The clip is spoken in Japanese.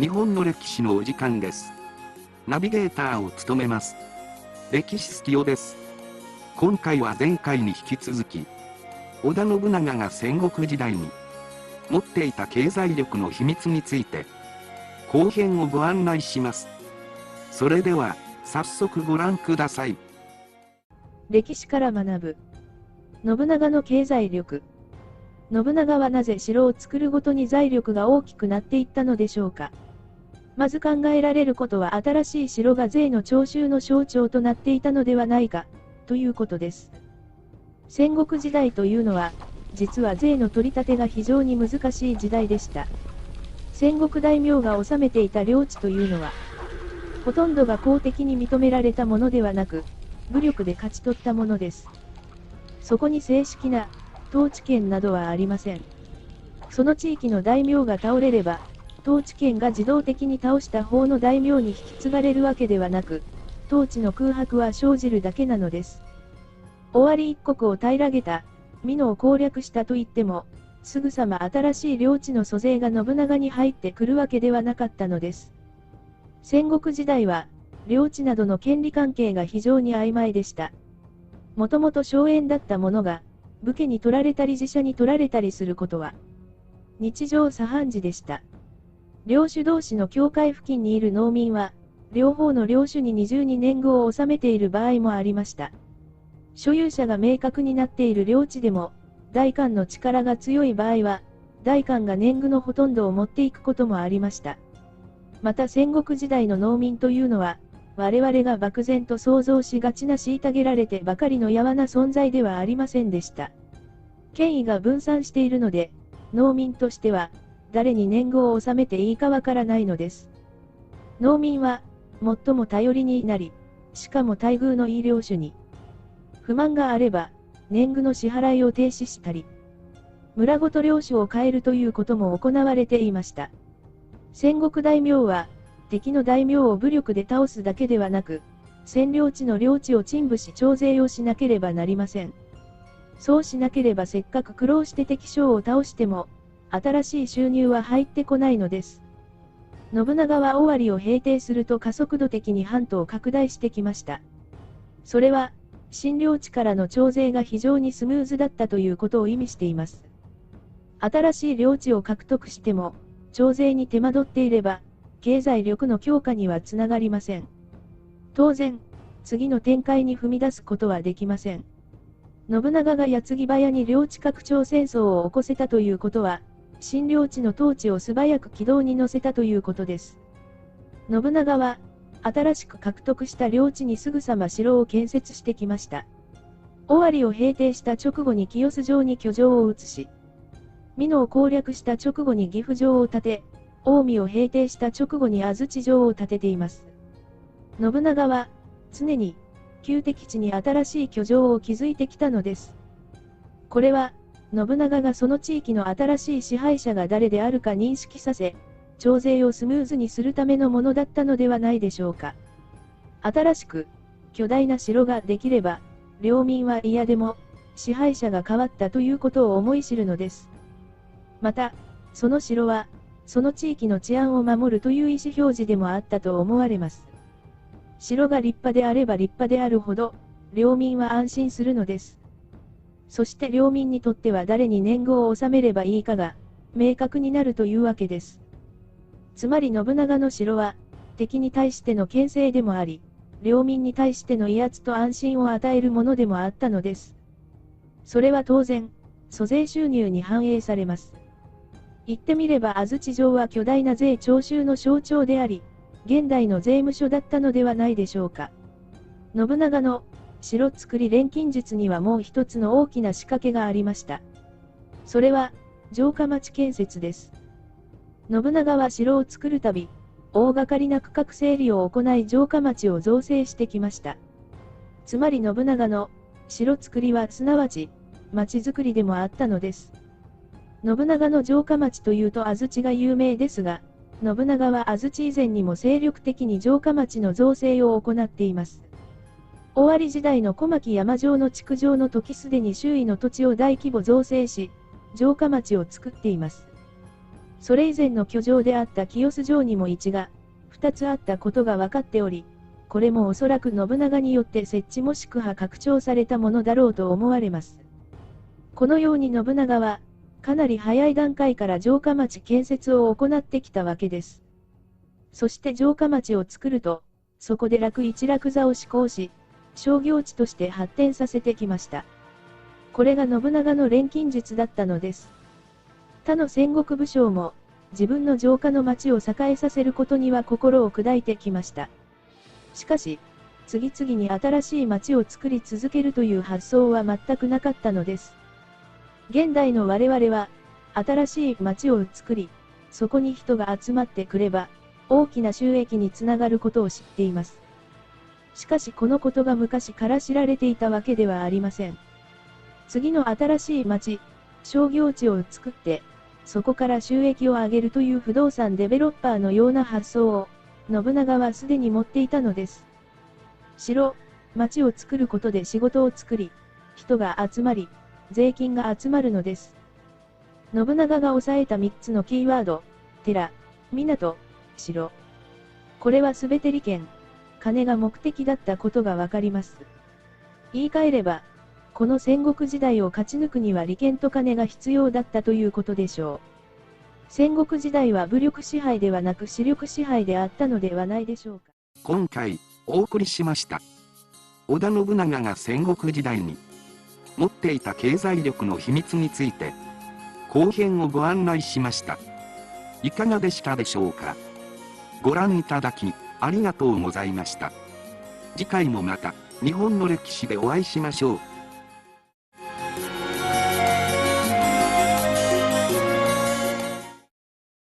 日本の歴史のお時間です。ナビゲーターを務めます。歴史好きよです。今回は前回に引き続き、織田信長が戦国時代に持っていた経済力の秘密について、後編をご案内します。それでは、早速ご覧ください。歴史から学ぶ。信長の経済力。信長はなぜ城を作るごとに財力が大きくなっていったのでしょうか。まず考えられることは新しい城が税の徴収の象徴となっていたのではないか、ということです。戦国時代というのは、実は税の取り立てが非常に難しい時代でした。戦国大名が治めていた領地というのは、ほとんどが公的に認められたものではなく、武力で勝ち取ったものです。そこに正式な統治権などはありません。その地域の大名が倒れれば、統治権が自動的に倒した方の大名に引き継がれるわけではなく、統治の空白は生じるだけなのです。尾張一国を平らげた、美濃を攻略したと言っても、すぐさま新しい領地の租税が信長に入ってくるわけではなかったのです。戦国時代は、領地などの権利関係が非常に曖昧でした。もともと荘園だったものが、武家に取られたり自社に取られたりすることは、日常茶飯事でした。領主同士の境界付近にいる農民は、両方の領主に二重に年貢を納めている場合もありました。所有者が明確になっている領地でも、代官の力が強い場合は、代官が年貢のほとんどを持っていくこともありました。また戦国時代の農民というのは、我々が漠然と想像しがちな虐げられてばかりのやわな存在ではありませんでした。権威が分散しているので、農民としては、誰に年貢を納めていいかわからないのです。農民は、最も頼りになり、しかも待遇のいい領主に、不満があれば、年貢の支払いを停止したり、村ごと領主を変えるということも行われていました。戦国大名は、敵の大名を武力で倒すだけではなく、占領地の領地を鎮武し徴税をしなければなりません。そうしなければせっかく苦労して敵将を倒しても、新しい収入は入ってこないのです。信長は尾張を平定すると加速度的に半島を拡大してきました。それは、新領地からの徴税が非常にスムーズだったということを意味しています。新しい領地を獲得しても、徴税に手間取っていれば、経済力の強化にはつながりません。当然、次の展開に踏み出すことはできません。信長が矢継ぎ早に領地拡張戦争を起こせたということは、新領地の統治を素早く軌道に乗せたということです。信長は、新しく獲得した領地にすぐさま城を建設してきました。尾張を平定した直後に清洲城に居城を移し、美濃を攻略した直後に岐阜城を建て、近江を平定した直後に安土城を建てています。信長は、常に、旧敵地に新しい居城を築いてきたのです。これは、信長がその地域の新しい支配者が誰であるか認識させ、徴税をスムーズにするためのものだったのではないでしょうか。新しく、巨大な城ができれば、領民は嫌でも、支配者が変わったということを思い知るのです。また、その城は、その地域の治安を守るという意思表示でもあったと思われます。城が立派であれば立派であるほど、領民は安心するのです。そして領民にとっては誰に年貢を納めればいいかが、明確になるというわけです。つまり信長の城は、敵に対しての牽制でもあり、領民に対しての威圧と安心を与えるものでもあったのです。それは当然、租税収入に反映されます。言ってみれば安土城は巨大な税徴収の象徴であり、現代の税務署だったのではないでしょうか。信長の城作り錬金術にはもう一つの大きな仕掛けがありました。それは、城下町建設です。信長は城を作るたび、大掛かりな区画整理を行い城下町を造成してきました。つまり信長の城作りはすなわち、町づくりでもあったのです。信長の城下町というと安土が有名ですが、信長は安土以前にも精力的に城下町の造成を行っています。尾張時代の小牧山城の築城の時すでに周囲の土地を大規模造成し、城下町を作っています。それ以前の居城であった清洲城にも一が、二つあったことが分かっており、これもおそらく信長によって設置もしくは拡張されたものだろうと思われます。このように信長は、かなり早い段階から城下町建設を行ってきたわけです。そして城下町を作ると、そこで楽一楽座を施行し、商業地として発展させてきました。これが信長の錬金術だったのです。他の戦国武将も、自分の城下の町を栄えさせることには心を砕いてきました。しかし、次々に新しい町を作り続けるという発想は全くなかったのです。現代の我々は、新しい町を作り、そこに人が集まってくれば、大きな収益につながることを知っています。しかしこのことが昔から知られていたわけではありません。次の新しい町、商業地を作って、そこから収益を上げるという不動産デベロッパーのような発想を、信長はすでに持っていたのです。城、町を作ることで仕事を作り、人が集まり、税金が集まるのです。信長が抑えた3つのキーワード、寺、港、城。これはすべて利権、金が目的だったことがわかります。言い換えれば、この戦国時代を勝ち抜くには利権と金が必要だったということでしょう。戦国時代は武力支配ではなく視力支配であったのではないでしょうか。今回、お送りしました。織田信長が戦国時代に持っていた経済力の秘密について、後編をご案内しました。いかがでしたでしょうかご覧いただき、ありがとうございました。次回もまた、日本の歴史でお会いしましょう。